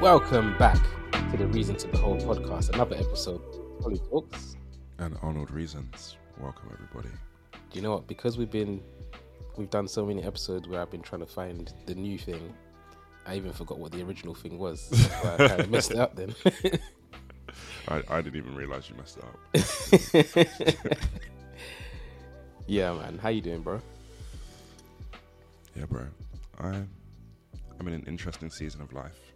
Welcome back to the Reason to Behold podcast, another episode of Tolu Talks. And Arnold Reasons. Welcome, everybody. Do you know what? Because we've been, we've done so many episodes where I've been trying to find the new thing. I even forgot what the original thing was. I kind of messed it up then. I, I didn't even realize you messed it up. yeah, man. How you doing, bro? Yeah, bro. I'm, I'm in an interesting season of life.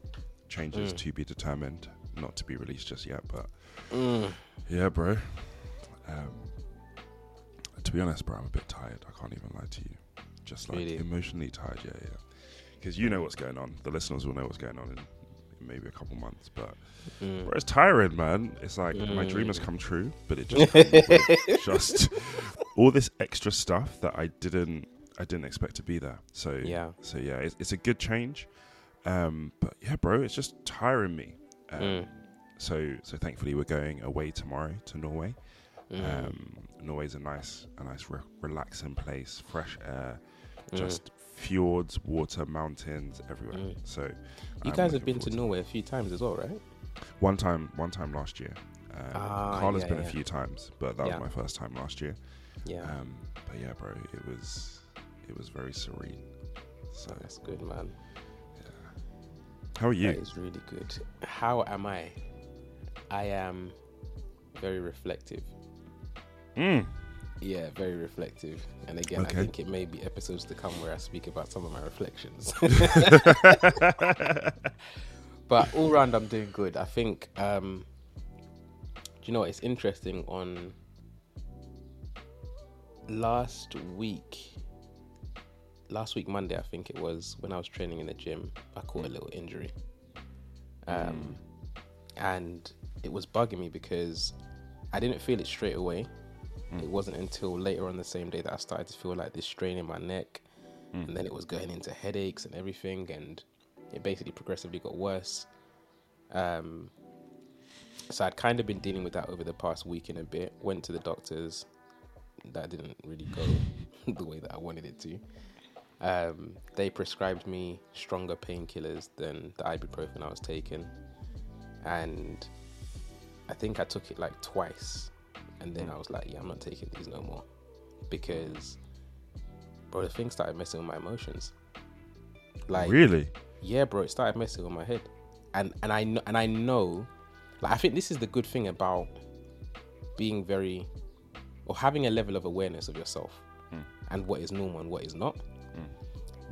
Changes Mm. to be determined, not to be released just yet. But Mm. yeah, bro. Um, to be honest, bro, I'm a bit tired. I can't even lie to you. Just like Really? emotionally tired. Yeah, yeah. Because you know what's going on. The listeners will know what's going on in, in maybe a couple months. But Mm. bro, it's tiring, man. It's like my dream has Mm. come true, but it just comes with just all this extra stuff that I didn't I didn't expect to be there. So Yeah. so yeah, it's, it's a good change. Um, but yeah, bro, it's just tiring me. Um, Mm. So so thankfully we're going away tomorrow to Norway. Mm. Um, Norway's a nice a nice re- relaxing place, fresh air, Mm. just fjords, water, mountains everywhere. Mm. So You I'm guys have been to Norway a few times as well, right? one time one time last year. Um, Ah, Carla's yeah, been yeah. a few times, but that Yeah. was my first time last year. Yeah. Um, but yeah, bro, it was it was very serene. So That's good, man. How are you? That is really good. How am I? I am very reflective. Mm. Yeah, very reflective. And again, Okay. I think it may be episodes to come where I speak about some of my reflections. but all round, I'm doing good. I think, um, do you know what? It's interesting. On last week, last week, Monday, I think it was, when I was training in the gym, I caught a little injury. Um, and it was bugging me because I didn't feel it straight away. It wasn't until later on the same day that I started to feel like this strain in my neck, and then it was going into headaches and everything, and it basically progressively got worse. Um, so I'd kind of been dealing with that over the past week and a bit. Went to the doctors. That didn't really go the way that I wanted it to. Um, they prescribed me stronger painkillers than the ibuprofen I was taking, and I think I took it like twice, and then I was like, "Yeah, I'm not taking these no more," because, bro, the thing started messing with my emotions. Like, really? yeah, bro, it started messing with my head, and and I know, and I know, like I think this is the good thing about being very, or having a level of awareness of yourself, and what is normal and what is not,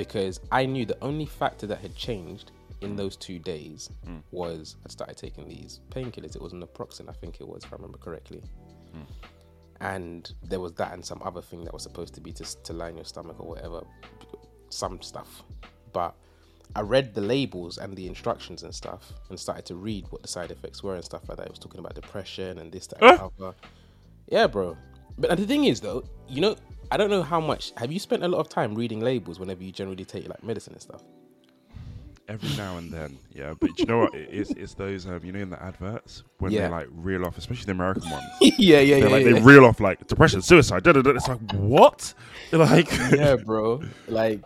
because I knew the only factor that had changed in those two days hmm. was I started taking these painkillers. It was naproxen, I think it was, if I remember correctly. Hmm. And there was that and some other thing that was supposed to be to, to line your stomach or whatever, some stuff. But I read the labels and the instructions and stuff and started to read what the side effects were and stuff like that. It was talking about depression and this, that, and the other. Yeah, bro. But the thing is, though, you know, I don't know how much. Have you spent a lot of time reading labels whenever you generally take like medicine and stuff? Every now and then, yeah. But you know what? It's it's those um, you know in the adverts when Yeah. they like reel off, especially the American ones. yeah, yeah, They're like they reel off like depression, suicide. Da, da, da. It's like what? Like yeah, bro. Like,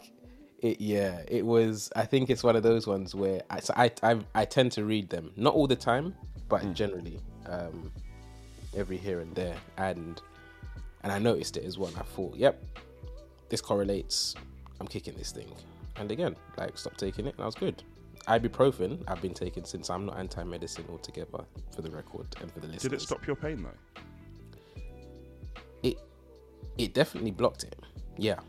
it. Yeah, it was. I think it's one of those ones where I, so I, I, I tend to read them, not all the time, but generally, um, every here and there, and and I noticed it as well. And I thought, yep, this correlates. I'm kicking this thing, and again, like, stop taking it, and I was good. Ibuprofen, I've been taking since I'm not anti-medicine altogether, for the record and for the listeners. did it stop your pain though? it it definitely blocked it. Yeah.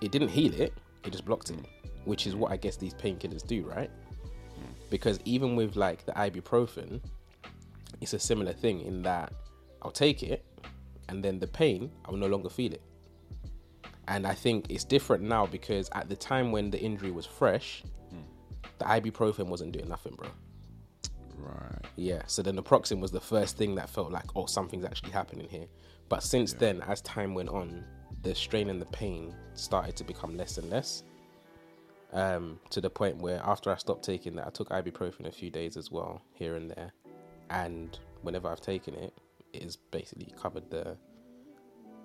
It didn't heal it, it just blocked it, which is what I guess these painkillers do, right? Because even with like the ibuprofen, it's a similar thing in that I'll take it and then the pain, I will no longer feel it. And I think it's different now because at the time when the injury was fresh, the ibuprofen wasn't doing nothing, bro. Right. Yeah, so then the naproxen was the first thing that felt like, oh, something's actually happening here. But since then, as time went on, the strain and the pain started to become less and less. Um, to the point where after I stopped taking that, I took ibuprofen a few days as well, here and there. And whenever I've taken it, has basically covered the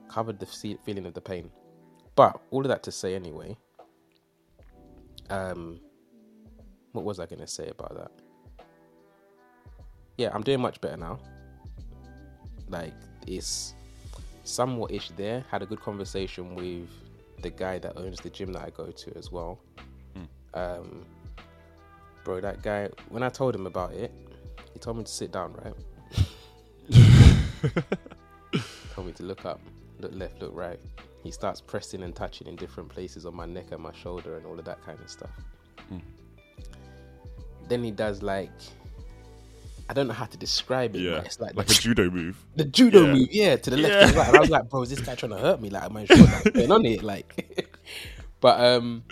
covered the feeling of the pain. But all of that to say, anyway. Um, what was I going to say about that? yeah, I'm doing much better now. Like it's somewhat ish there. Had a good conversation with the guy that owns the gym that I go to as well. Um, bro, that guy. When I told him about it, he told me to sit down. Right. told me to look up, look left, look right. He starts pressing and touching in different places on my neck and my shoulder and all of that kind of stuff. Then he does like I don't know how to describe it, Yeah, but it's like, like the, a judo move. the judo Yeah. move, yeah, to the left Yeah. and right. And I was like, bro, is this guy trying to hurt me? Like, am I sure what's going on here? Like, but um,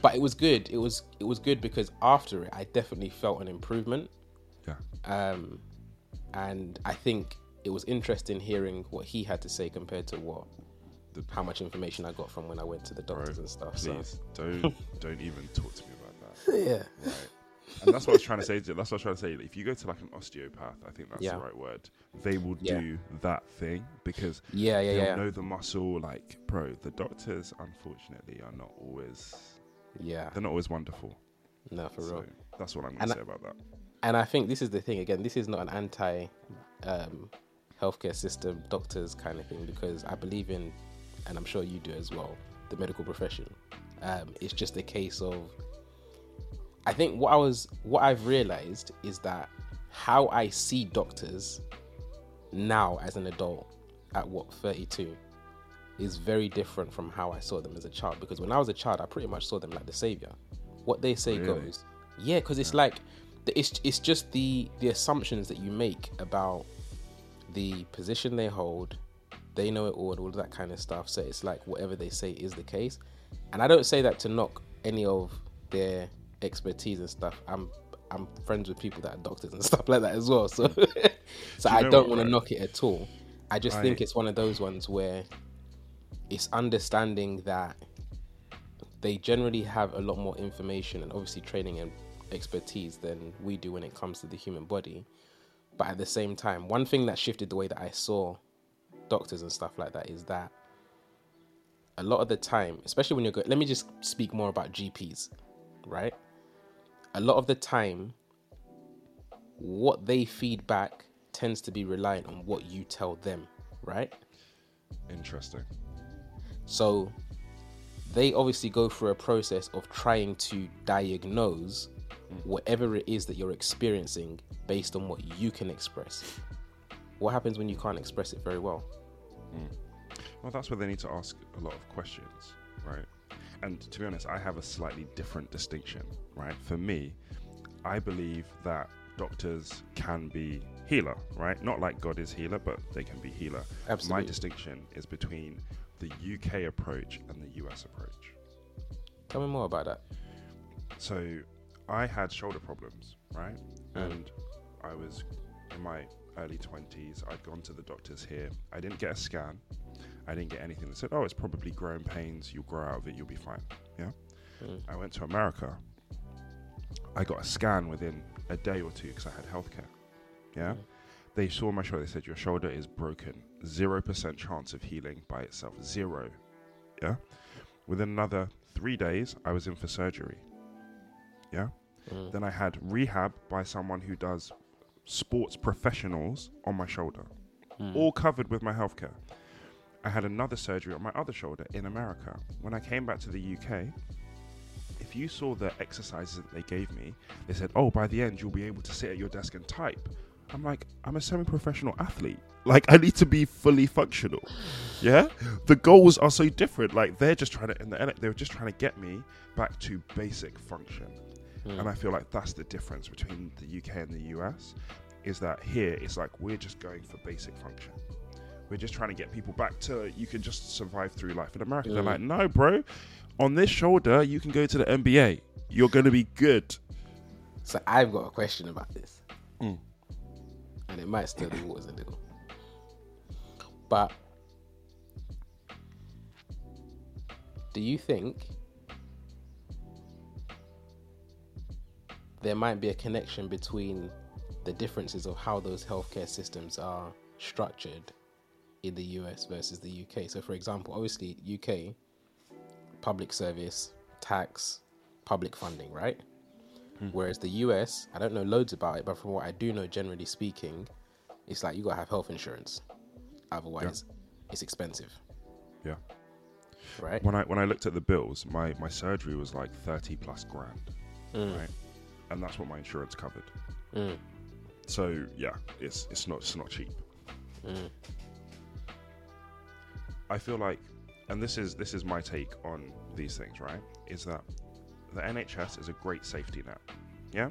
but it was good. It was it was good because after it, I definitely felt an improvement. Yeah, Um, and I think it was interesting hearing what he had to say compared to what The- how much information I got from when I went to the bro. doctors and stuff. Please don't don't even talk to me about that. Yeah, Right. And that's what I was trying to say. To you. That's what I was trying to say. If you go to like an osteopath, I think that's Yeah. the right word. They will Yeah. do that thing because yeah, yeah, yeah, know the muscle. Like, bro, the doctors unfortunately are not always. yeah. They're not always wonderful. No, for real. That's what I'm gonna I- say about that. and I think this is the thing again. This is not an anti um, healthcare system, doctors kind of thing, because I believe in, and I'm sure you do as well, the medical profession. Um, it's just a case of. I think what I was, what I've realized is that how I see doctors now as an adult at what 32 is very different from how I saw them as a child. Because when I was a child, I pretty much saw them like the savior. What they say Really? goes. Yeah, because it's like it's it's just the the assumptions that you make about the position they hold. They know it all, and all of that kind of stuff. So it's like whatever they say is the case. And I don't say that to knock any of their expertise and stuff. I'm I'm friends with people that are doctors and stuff like that as well. So so you I don't want to knock it at all. I just think it's one of those ones where it's understanding that they generally have a lot more information and obviously training and expertise than we do when it comes to the human body. But at the same time, one thing that shifted the way that I saw doctors and stuff like that is that a lot of the time, especially when you're going, let me just speak more about GPs, right? A lot of the time, what they feed back tends to be reliant on what you tell them, right? Interesting. So they obviously go through a process of trying to diagnose whatever it is that you're experiencing based on what you can express. What happens when you can't express it very well? Mm. Well, that's where they need to ask a lot of questions, right? And to be honest, I have a slightly different distinction, right? For me, I believe that doctors can be healer, right? Not like God is healer, but they can be healer. Absolutely. My distinction is between the UK approach and the US approach. Tell me more about that. So I had shoulder problems, right? Mm. And I was in my early 20s. I'd gone to the doctors here. I didn't get a scan. I didn't get anything. They said, oh, it's probably growing pains. You'll grow out of it. You'll be fine. Yeah. Mm. I went to America. I got a scan within a day or two because I had healthcare. Yeah. Mm. They saw my shoulder. They said, your shoulder is broken. 0% chance of healing by itself. Zero. Yeah. Within another three days, I was in for surgery. Yeah. Mm. Then I had rehab by someone who does sports professionals on my shoulder, Mm. all covered with my healthcare. I had another surgery on my other shoulder in America. When I came back to the UK, if you saw the exercises that they gave me, they said, "Oh, by the end you'll be able to sit at your desk and type." I'm like, I'm a semi-professional athlete. Like, I need to be fully functional. Yeah, the goals are so different. Like, they're just trying to, and the, end they were just trying to get me back to basic function. Mm. And I feel like that's the difference between the UK and the US is that here it's like we're just going for basic function. We're just trying to get people back to you can just survive through life. In America, they're Mm. like, no, bro, on this shoulder, you can go to the NBA. You're going to be good. So I've got a question about this, Mm. and it might stir the waters a little. But do you think there might be a connection between the differences of how those healthcare systems are structured in the US versus the UK? So, for example, obviously UK public service, tax, public funding, right? Whereas the US, I don't know loads about it, but from what I do know, generally speaking, it's like you gotta have health insurance. Otherwise, it's expensive, Yeah. right? When I when I looked at the bills, my my surgery was like thirty plus grand, Mm. right? And that's what my insurance covered. Mm. So yeah, it's it's not it's not cheap. Mm. I feel like, and this is this is my take on these things, right? Is that the NHS is a great safety net. Yeah,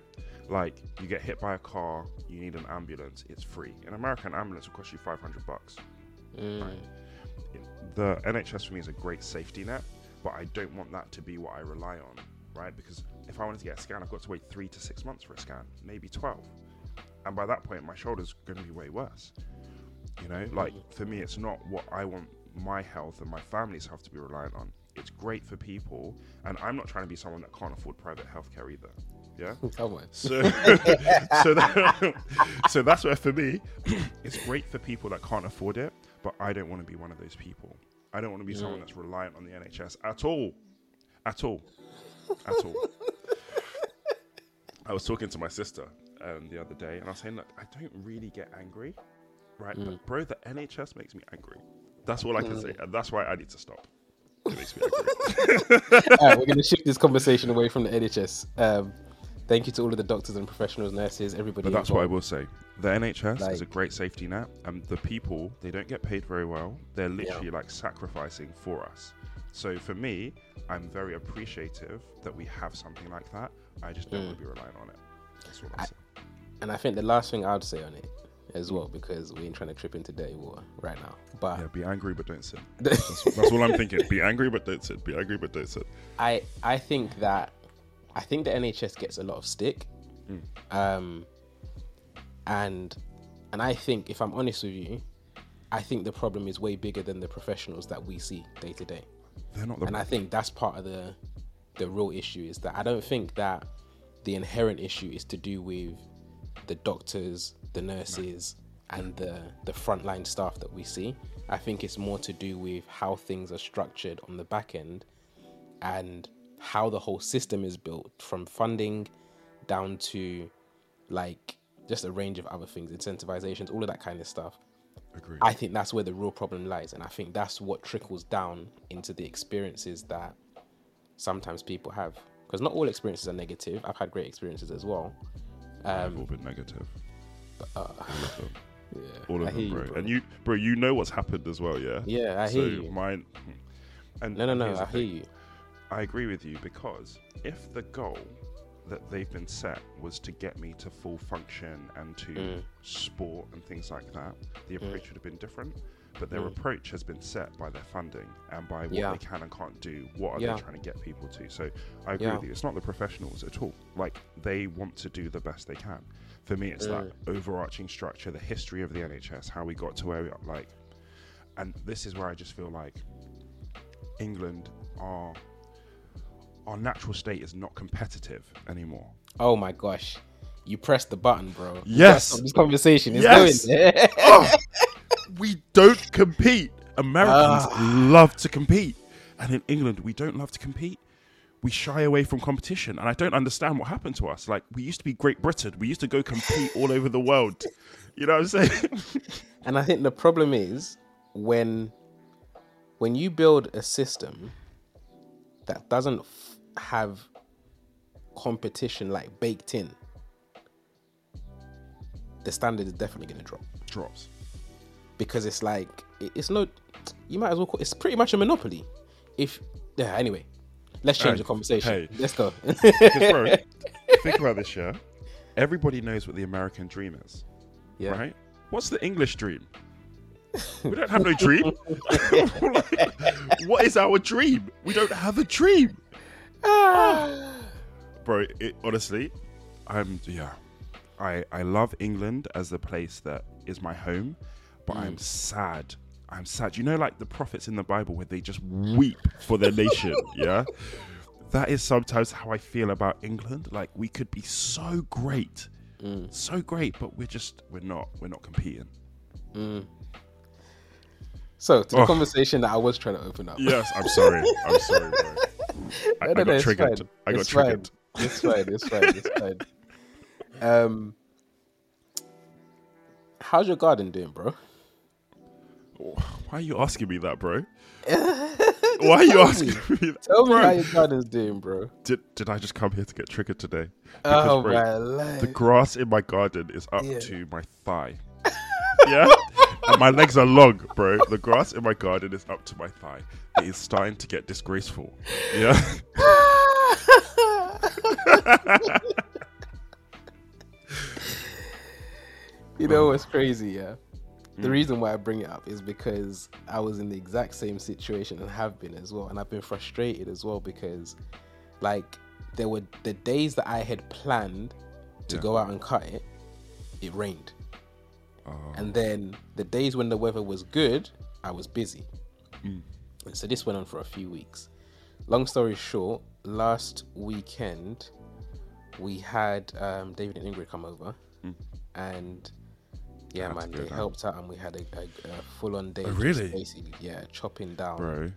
like you get hit by a car, you need an ambulance, it's free. In America, an ambulance will cost you five hundred bucks. Mm. The NHS for me is a great safety net, but I don't want that to be what I rely on, right? Because if I wanted to get a scan, I've got to wait three to six months for a scan, maybe twelve, and by that point, my shoulder's going to be way worse. You know, like for me, it's not what I want my health and my family's health to be reliant on. It's great for people, and I'm not trying to be someone that can't afford private healthcare either. Yeah. Come on. So, so, that, so that's where for me, it's great for people that can't afford it, but I don't want to be one of those people. I don't want to be someone that's reliant on the NHS at all, at all, at all. I was talking to my sister um, the other day, and I was saying, look, I don't really get angry, right? But bro, the NHS makes me angry. That's all I can say, and that's why I need to stop. It makes me angry. All right, we're going to shift this conversation away from the NHS. Um, thank you to all of the doctors and professionals, nurses, everybody. But that's what I will say. The NHS is a great safety net, and the people they don't get paid very well. They're literally like sacrificing for us. So for me, I'm very appreciative that we have something like that. I just don't want to be relying on it. That's what I'm Mm. I- saying. And I think the last thing I'd say on it as well, because we ain't trying to trip into dirty water right now. But Yeah, be angry but don't sin. That's, that's all I'm thinking. Be angry but don't sin. Be angry but don't sin. I I think that I think the NHS gets a lot of stick, um, and and I think if I'm honest with you, I think the problem is way bigger than the professionals that we see day to day, They're not the. and I think that's part of the the real issue is that I don't think that the inherent issue is to do with the doctors, the nurses, and the the frontline staff that we see. I think it's more to do with how things are structured on the back end and how the whole system is built from funding down to like just a range of other things, incentivizations, all of that kind of stuff. Agreed. I think that's where the real problem lies, and I think that's what trickles down into the experiences that sometimes people have. Because not all experiences are negative. I've had great experiences as well. I've um, all been negative. Uh, all of them. Yeah, All of them, you, bro. bro. And you, bro, you know what's happened as well, yeah. Yeah, I so hear you. mine. Hmm. And No, no, no. I hear thing. you. I agree with you because if the goal that they've been set was to get me to full function and to Mm. sport and things like that, the mm. approach would have been different. But their approach has been set by their funding and by what Mm. Yeah. they can and can't do. What are Yeah. they trying to get people to? So I agree Yeah. with you. It's not the professionals at all. Like they want to do the best they can. For me, it's Mm. that overarching structure, the history of the NHS, how we got to where we are. Like, and this is where I just feel like England are our natural state is not competitive anymore. Oh my gosh, you pressed the button, bro. Yes. This conversation is Yes. going. Oh, we don't compete. Americans Ah. love to compete, and in England we don't love to compete. We shy away from competition, and I don't understand what happened to us. Like we used to be Great Britain. We used to go compete all over the world. You know what I'm saying? And I think the problem is when when you build a system that doesn't f- have competition like baked in, the standard is definitely going to drop Drops. Because it's like it's no. You might as well call it's pretty much a monopoly. If yeah, anyway, let's change Hey, the conversation. hey. Let's go bro, think about this, yeah. Everybody knows what the American dream is. yeah. right? What's the English dream? We don't have no dream. Like, what is our dream? We don't have a dream, ah. bro. It, honestly, I'm yeah. I I love England as the place that is my home, but I'm mm. sad. I'm sad. You know, like the prophets in the Bible, where they just weep for their nation. yeah, that is sometimes how I feel about England. Like we could be so great, mm. so great, but we're just we're not. We're not competing. Mm. So to the Oh. conversation that I was trying to open up. Yes, I'm sorry. I'm sorry, bro. I, No, no, I got it's triggered. fine. I got It's fine. triggered. It's fine. It's fine. It's fine. Um, how's your garden doing, bro? Why are you asking me that, bro? Why are you asking me that? Tell me Bro, how your garden's doing, bro. did, did I just come here to get triggered today? Oh bro, my The grass in my garden is up Yeah. to my thigh. yeah? And my legs are long, bro. The grass in my garden is up to my thigh. It is starting to get disgraceful. Yeah? you know what's crazy, yeah? The Mm. reason why I bring it up is because I was in the exact same situation and have been as well. And I've been frustrated as well because, like, there were the days that I had planned to Yeah. go out and cut it, it rained. Oh, And then the days when the weather was good, I was busy. Mm. And so this went on for a few weeks. Long story short, last weekend we had um, David and Ingrid come over, Mm. and yeah, man, they huh? helped out, and we had a, a, a full-on day. Oh, really? Basically, yeah, chopping down bro.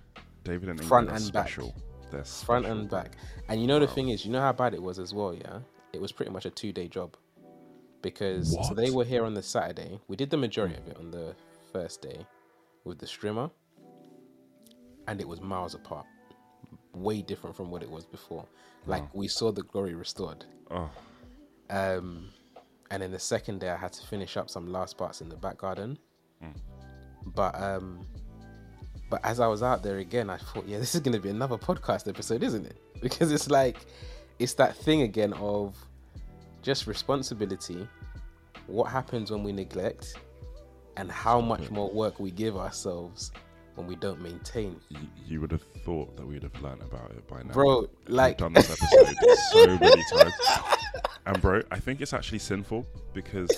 David and Front are and back. special. They're special. front and back. And you know the thing is, you know how bad it was as well, yeah? It was pretty much a two day job. Because so they were here on the Saturday. We did the majority of it on the first day with the strimmer. And it was miles apart. Way different from what it was before. Like Wow. we saw the glory restored. Oh, Um and then the second day I had to finish up some last parts in the back garden. Mm. But um but as I was out there again, I thought, yeah, this is gonna be another podcast episode, isn't it? Because it's like it's that thing again of just responsibility, what happens when we neglect, and how much more work we give ourselves when we don't maintain. y- you would have thought that we'd have learned about it by now. Bro, We've like done this episode so many times. And bro, I think it's actually sinful because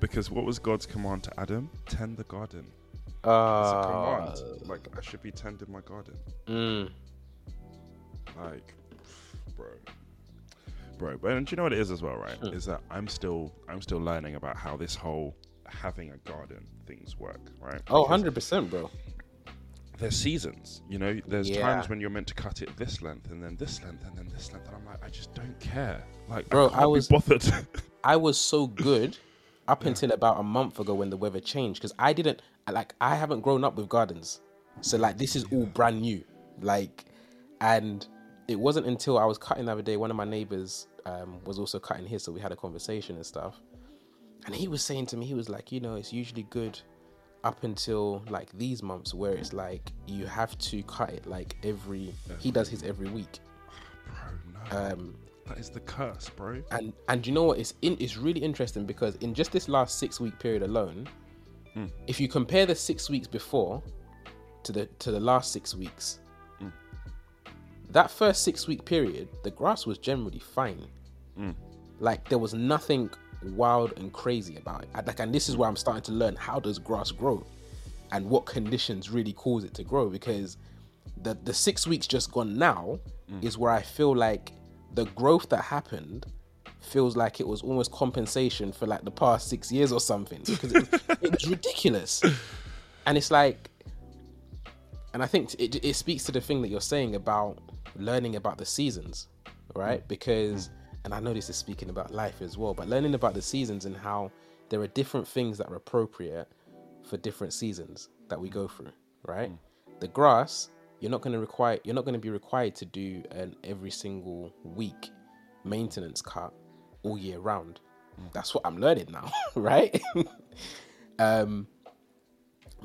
because what was God's command to Adam? Tend the garden. It's a uh, command. Like I should be tending my garden. mm, Like, bro, bro. But and do you know what it is as well, right? Hmm. Is that I'm still I'm still learning about how this whole having a garden things work, right? oh, 100%, bro. There's seasons, you know. There's Yeah. times when you're meant to cut it this length, and then this length, and then this length, and I'm like, I just don't care. Like, Bro, I, I was- bothered. I was so good up until about a month ago when the weather changed because I didn't like I haven't grown up with gardens, so like this is all brand new. Like, and it wasn't until I was cutting the other day. One of my neighbors um, was also cutting his, so we had a conversation and stuff. And he was saying to me, he was like, you know, it's usually good up until like these months where it's like you have to cut it like every. He does his every week. bro, no, Um, that is the curse, bro. and and you know what it's in it's really interesting because in just this last six week period alone Hmm. if you compare the six weeks before to the to the last six weeks Hmm. that first six week period the grass was generally fine Mm. like there was nothing wild and crazy about it. And, Like, and this is where I'm starting to learn how does grass grow, and what conditions really cause it to grow. Because the the six weeks just gone now mm. is where I feel like the growth that happened feels like it was almost compensation for like the past six years or something because it, it was ridiculous. And it's like, and I think it, it speaks to the thing that you're saying about learning about the seasons, right? Mm. Because, and I know this is speaking about life as well, but learning about the seasons and how there are different things that are appropriate for different seasons that we go through, right? The grass, you're not going to require, you're not going to be required to do an every single week maintenance cut all year round. That's what I'm learning now, right? um,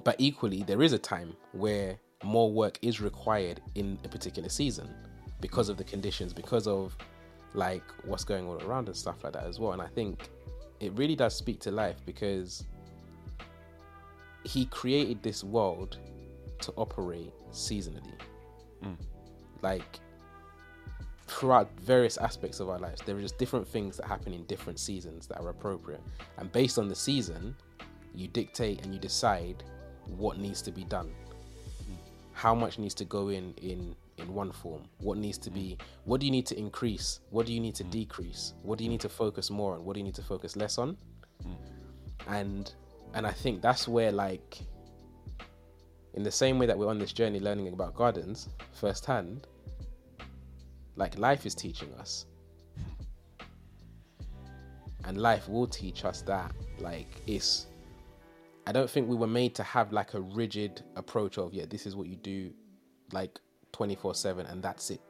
but equally, there is a time where more work is required in a particular season because of the conditions, because of like what's going on around and stuff like that as well. And I think it really does speak to life because he created this world to operate seasonally. Mm. Like throughout various aspects of our lives, there are just different things that happen in different seasons that are appropriate. And based on the season, you dictate and you decide what needs to be done. Mm. How much needs to go in in in one form? What needs to be what do you need to increase? What do you need to mm. decrease? What do you need to focus more on? What do you need to focus less on? Mm. And and I think that's where like in the same way that we're on this journey learning about gardens firsthand, like life is teaching us and life will teach us that like it's i don't think we were made to have like a rigid approach of yeah this is what you do like 24 7 and that's it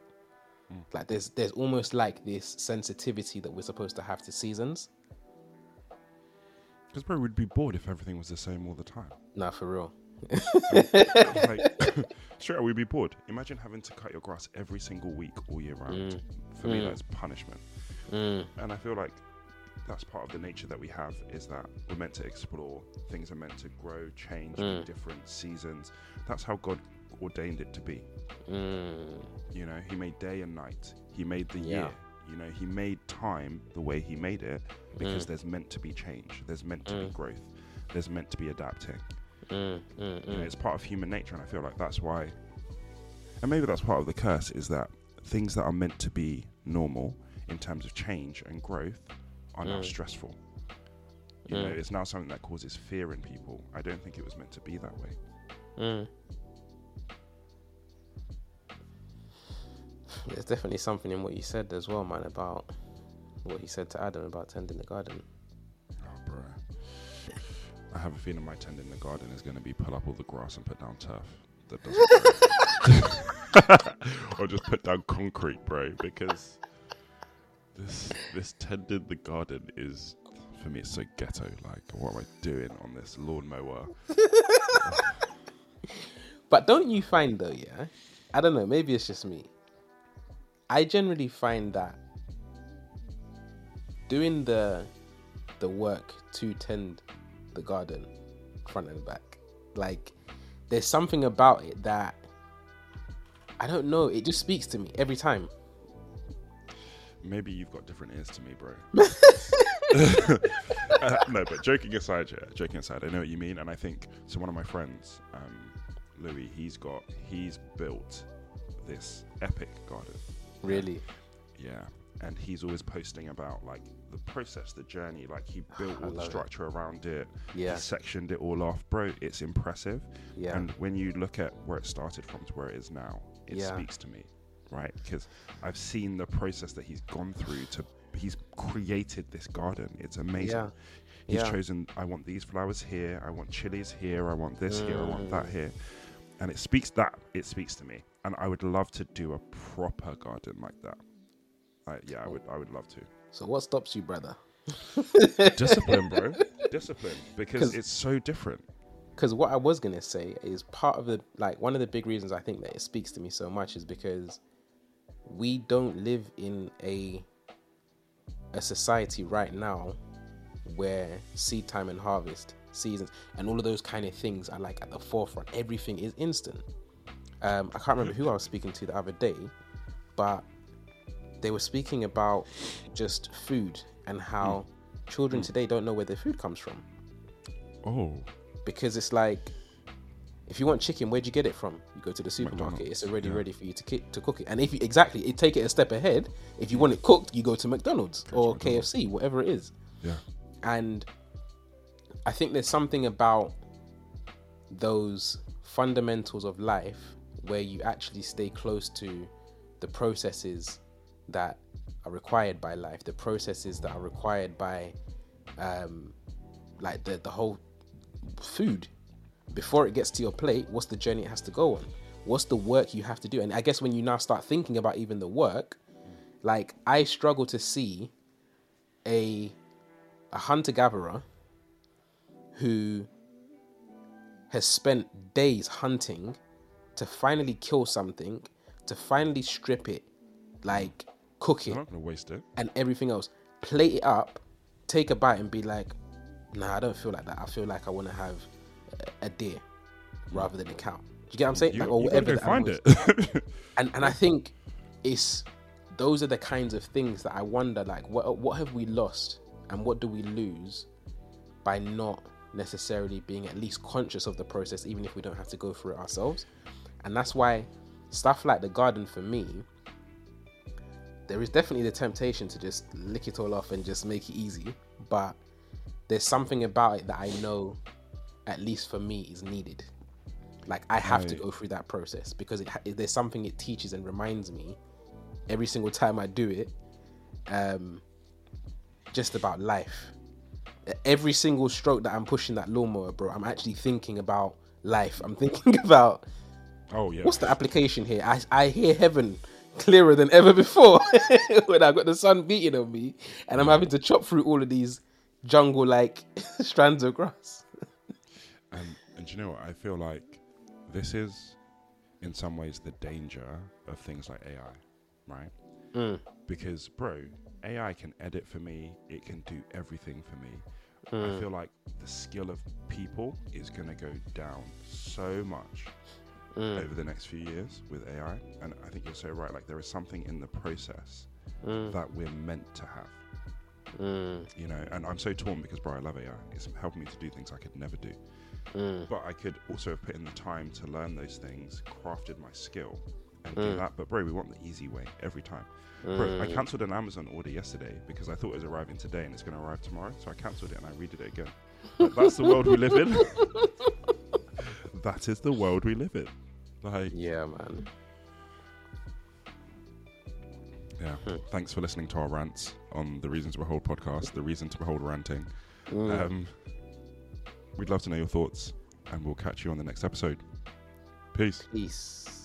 like there's there's almost like this sensitivity that we're supposed to have to seasons Because bro, we'd be bored if everything was the same all the time. nah for real like, straight away, we'd be bored. Imagine having to cut your grass every single week all year round. For me, that's punishment. Mm, And I feel like that's part of the nature that we have is that we're meant to explore. Things are meant to grow, change in Mm. different seasons. That's how God ordained it to be. mm, You know, He made day and night. He made the Yeah. year. You know, He made time the way He made it because Mm. there's meant to be change. There's meant to be Mm. growth. There's meant to be adapting. mm, mm, You know, mm. it's part of human nature, and I feel like that's why. And maybe that's part of the curse is that things that are meant to be normal in terms of change and growth are now stressful. You know, it's now something that causes fear in people. I don't think it was meant to be that way. Mm. There's definitely something in what you said as well, man, about what he said to Adam about tending the garden. Oh, bro. I have a feeling my tending the garden is going to be pull up all the grass and put down turf. That doesn't or just put down concrete, bro, because this this tending the garden is for me it's so ghetto. Like, what am I doing on this lawnmower? But don't you find though, yeah? I don't know, maybe it's just me. I generally find that doing the the work to tend the garden front and back, like there's something about it that I don't know, it just speaks to me every time. Maybe you've got different ears to me, bro. Uh, no, but joking aside, yeah, joking aside, I know what you mean, and I think so. One of my friends, um, Louis, he's got he's built this epic garden. Really. Yeah, and he's always posting about like the process, the journey. Like he built I all the love it. structure around it. Yeah. He sectioned it all off, bro. It's impressive. Yeah. And when you look at where it started from to where it is now, it Yeah. speaks to me, right? Because I've seen the process that he's gone through to. He's created this garden. It's amazing. Yeah. He's Yeah. chosen. I want these flowers here. I want chilies here. I want this here. I want that Mm. here. And it speaks that. It speaks to me. And I would love to do a proper garden like that. I, yeah, I would. I would love to. So what stops you, brother? Discipline, bro. Discipline, because it's so different. because what I was gonna say is part of the like one of the big reasons I think that it speaks to me so much is because we don't live in a a society right now where seed time and harvest seasons and all of those kind of things are like at the forefront. Everything is instant. Um, I can't remember who I was speaking to the other day, but they were speaking about just food and how children today don't know where their food comes from Oh, because it's like if you want chicken where'd you get it from you go to the supermarket McDonald's, it's already yeah. ready for you to, ki- to cook it and if you exactly it take it a step ahead if you want it cooked you go to mcdonald's or McDonald's. kfc whatever it is yeah. and i think there's something about those fundamentals of life where you actually stay close to the processes that are required by life the processes that are required by um like the the whole food. Before it gets to your plate what's the journey it has to go on? What's the work you have to do? And i guess when you now start thinking about even the work like i struggle to see a a hunter gatherer who has spent days hunting to finally kill something to finally strip it like cook it it. and everything else. Plate it up take a bite and be like nah i don't feel like that. I feel like i want to have a, deer rather than a cow. Do you get what i'm saying? You, like, or whatever find it. and and I think it's those are the kinds of things that I wonder like what what have we lost and what do we lose by not necessarily being at least conscious of the process even if we don't have to go through it ourselves and that's why stuff like the garden for me there is definitely the temptation to just lick it all off and just make it easy but there's something about it that I know at least for me is needed like I have to go through that process because it there's something it teaches and reminds me every single time I do it. Um, just about life. Every single stroke that I'm pushing that lawnmower, bro, I'm actually thinking about life. I'm thinking about Oh yeah. what's the application here? I, I hear heaven clearer than ever before when I've got the sun beating on me and I'm having to chop through all of these jungle like strands of grass. And and do you know what? I feel like this is, in some ways, the danger of things like AI, right? Mm. Because, bro, AI can edit for me. It can do everything for me. Mm. I feel like the skill of people is going to go down so much Mm. over the next few years with AI. And I think you're so right. Like there is something in the process Mm. that we're meant to have. Mm. You know, and I'm so torn because, bro, I love AI. It's helping me to do things I could never do. Mm. But I could also have put in the time to learn those things, crafted my skill, and do Mm. that. But bro, we want the easy way every time. Bro, I cancelled an Amazon order yesterday because I thought it was arriving today and it's going to arrive tomorrow. So I cancelled it and I redid it again. But that's the world we live in. that is the world we live in. Like, Yeah, man. yeah. Hmm. Thanks for listening to our rants on the Reason to Behold podcast, the Reason to Behold ranting. Mm. Um, we'd love to know your thoughts, and we'll catch you on the next episode. Peace. Peace.